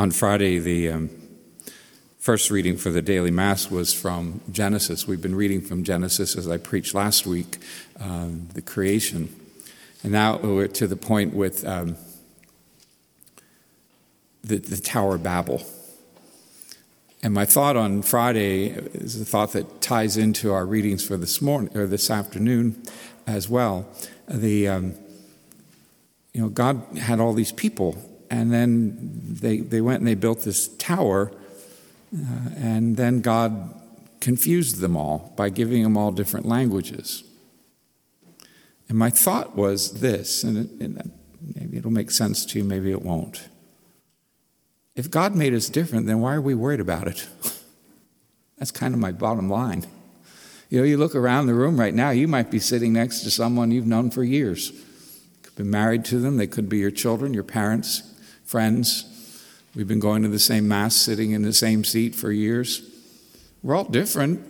On Friday, the um, first reading for the daily Mass was from Genesis. We've been reading from Genesis as I preached last week, um, the creation. And now we're to the point with um, the, the Tower of Babel. And my thought on Friday is a thought that ties into our readings for this morning or this afternoon as well. The um, you know God had all these people, and then they they went and they built this tower, uh, and then God confused them all by giving them all different languages. And my thought was this, and, it, and maybe it'll make sense to you, maybe it won't. If God made us different, then why are we worried about it? That's kind of my bottom line. You know, you look around the room right now, you might be sitting next to someone you've known for years. You could be married to them, they could be your children, your parents, friends. We've been going to the same Mass, sitting in the same seat for years. We're all different,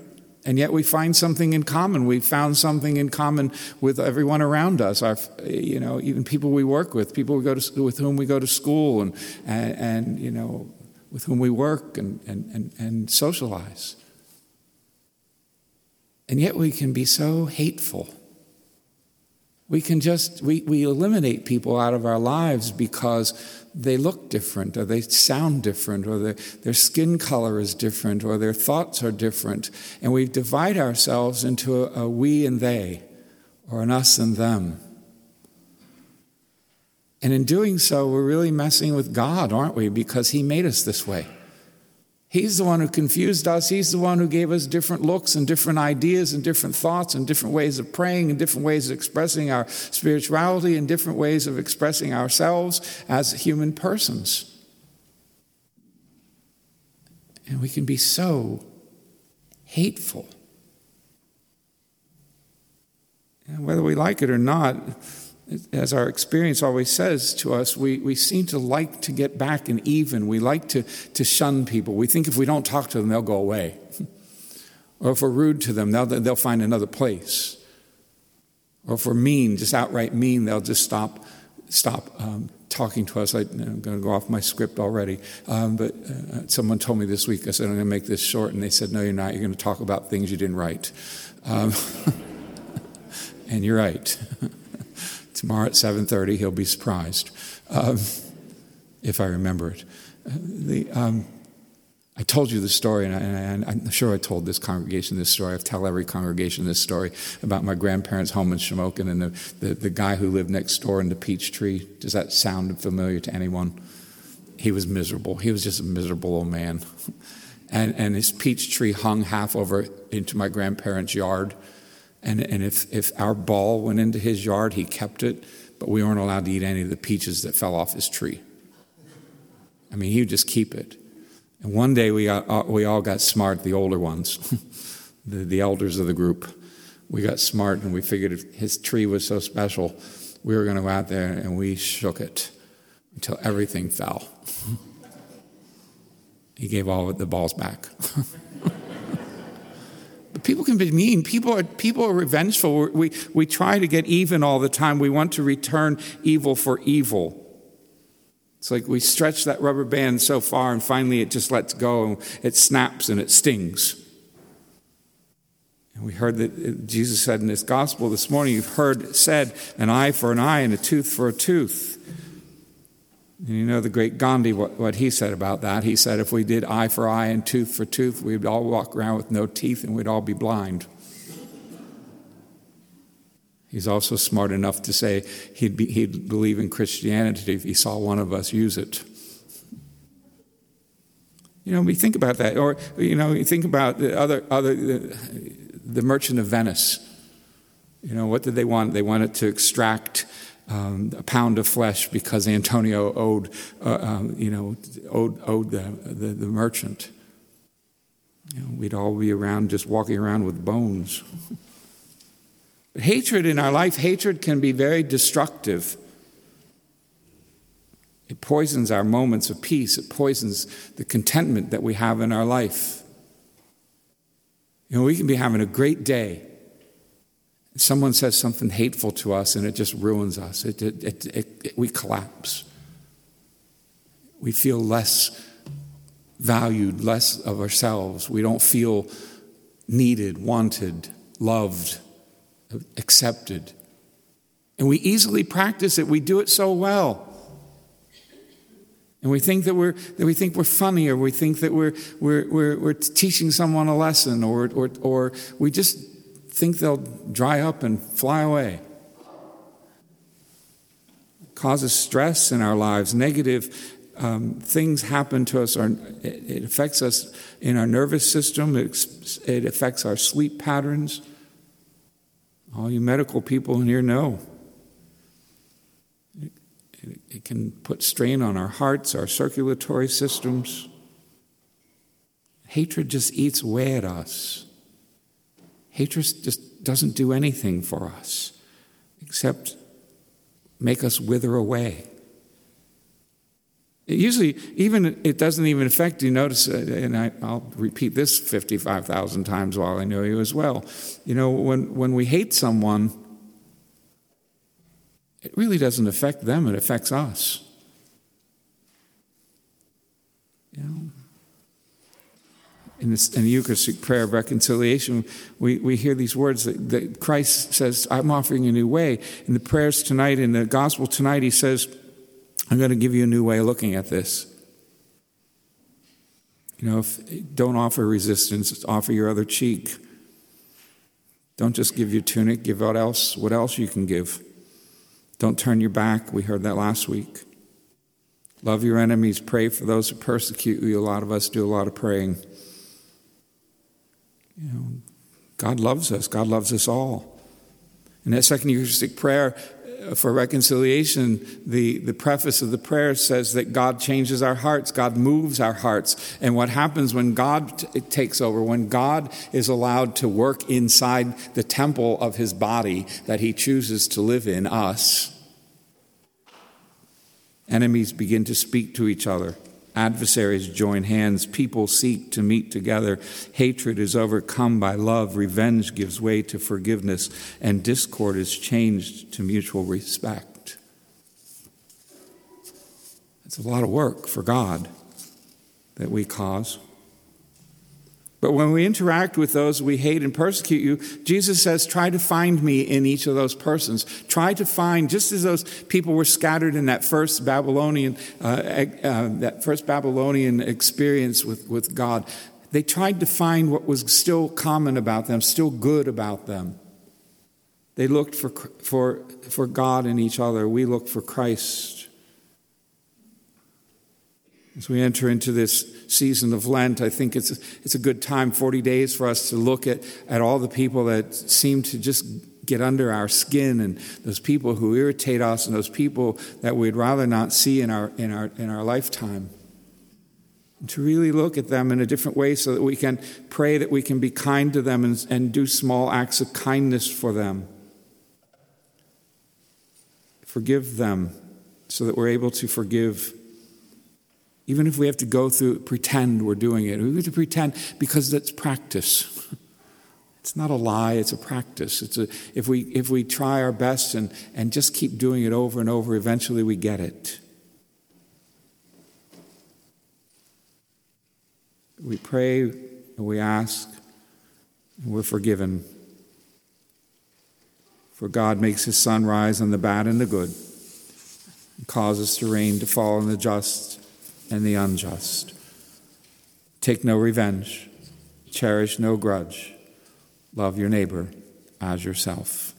and yet we find something in common. We found something in common with everyone around us. Our, you know, even people we work with, people we go to, with whom we go to school, and, and, and you know, with whom we work and, and, and, and socialize. And yet we can be so hateful. We can just, we, we eliminate people out of our lives because they look different, or they sound different, or their, their skin color is different, or their thoughts are different. And we divide ourselves into a, a we and they, or an us and them. And in doing so, we're really messing with God, aren't we? Because He made us this way. He's the one who confused us. He's the one who gave us different looks and different ideas and different thoughts and different ways of praying and different ways of expressing our spirituality and different ways of expressing ourselves as human persons. And we can be so hateful. And whether we like it or not, as our experience always says to us, we, we seem to like to get back and even. We like to, to shun people. We think if we don't talk to them, they'll go away. or if we're rude to them, they'll, they'll find another place. Or if we're mean, just outright mean, they'll just stop, stop um, talking to us. I, am going to go off my script already. Um, but uh, someone told me this week, I said, I'm going to make this short. And they said, No, you're not. You're going to talk about things you didn't write. Um, and you're right. Tomorrow at 7:30, he'll be surprised um, if I remember it. The, um, I told you the story, and, I, am sure I told this congregation this story. I tell every congregation this story about my grandparents' home in Shamokin and the, the, the guy who lived next door in the peach tree. Does that sound familiar to anyone? He was miserable. He was just a miserable old man. And, and his peach tree hung half over into my grandparents' yard. And, and if, if our ball went into his yard, he kept it, but we weren't allowed to eat any of the peaches that fell off his tree. I mean, he would just keep it. And one day we, got, uh, we all got smart, the older ones, the, the elders of the group. We got smart and we figured if his tree was so special, we were going to go out there and we shook it until everything fell. he gave all of the balls back. people can be mean. People are, people are revengeful. We, we try to get even all the time. We want to return evil for evil. It's like we stretch that rubber band so far and finally it just lets go and it snaps and it stings. And we heard that uh, Jesus said in his gospel this morning, you've heard said, an eye for an eye and a tooth for a tooth. And you know the great Gandhi, what, what he said about that. He said, if we did eye for eye and tooth for tooth, we'd all walk around with no teeth and we'd all be blind. He's also smart enough to say he'd, be, he'd believe in Christianity if he saw one of us use it. You know, we think about that. Or, you know, you think about the other, other the, the merchant of Venice. You know, what did they want? They wanted to extract um, a pound of flesh because Antonio owed, uh, um, you know, owed, owed the, the, the merchant. You know, we'd all be around just walking around with bones. but hatred in our life, hatred can be very destructive. It poisons our moments of peace. It poisons the contentment that we have in our life. You know, we can be having a great day Someone says something hateful to us and it just ruins us. It, it, it, we collapse. we feel less valued, less of ourselves. We don't feel needed, wanted, loved, accepted. And we easily practice it. We do it so well. And we think that we're, that we think we're funny, or we think that we're, we're, we're, we're teaching someone a lesson, or, or, or we just think they'll dry up and fly away. It causes stress in our lives, negative um, things happen to us, our, it affects us in our nervous system, it, it affects our sleep patterns. All you medical people in here know. It, it, it can put strain on our hearts, our circulatory systems. Hatred just eats away at us. Hatred just doesn't do anything for us except make us wither away. Usually, even it doesn't even affect you. Notice, uh, and I, will repeat this 55,000 times while I know you as well. You know, when, when we hate someone, it really doesn't affect them, it affects us. You know, in, this, in the Eucharistic prayer of reconciliation, we, we hear these words that, that Christ says, I'm offering a new way. In the prayers tonight, in the gospel tonight, he says, I'm going to give you a new way of looking at this. You know, if, don't offer resistance, offer your other cheek. Don't just give your tunic, give what else, what else you can give. Don't turn your back. We heard that last week. Love your enemies, pray for those who persecute you. A lot of us do a lot of praying. You know, God loves us, God loves us all. In that second Eucharistic prayer, uh, for reconciliation, the, the preface of the prayer says that God changes our hearts, God moves our hearts. And what happens when God t- takes over, when God is allowed to work inside the temple of his body that he chooses to live in, us, enemies begin to speak to each other. Adversaries join hands. People seek to meet together. Hatred is overcome by love. Revenge gives way to forgiveness. And discord is changed to mutual respect. It's a lot of work for God that we cause. But when we interact with those we hate and persecute you, Jesus says, try to find me in each of those persons. Try to find, just as those people were scattered in that first Babylonian, uh, uh, that first Babylonian experience with, with God, they tried to find what was still common about them, still good about them. They looked for, for, for God in each other. We look for Christ as we enter into this season of Lent, I think it's, it's a good time, 40 days, for us to look at, at all the people that seem to just get under our skin and those people who irritate us and those people that we'd rather not see in our, in our, in our lifetime. And to really look at them in a different way so that we can pray that we can be kind to them and, and do small acts of kindness for them. Forgive them so that we're able to forgive even if we have to go through, pretend we're doing it. We have to pretend because that's practice. It's not a lie, it's a practice. It's a, if, we, if we try our best and, and just keep doing it over and over, eventually we get it. We pray and we ask, and we're forgiven. For God makes his sun rise on the bad and the good, and causes the rain to fall on the just and the unjust. Take no revenge, cherish no grudge, love your neighbor as yourself.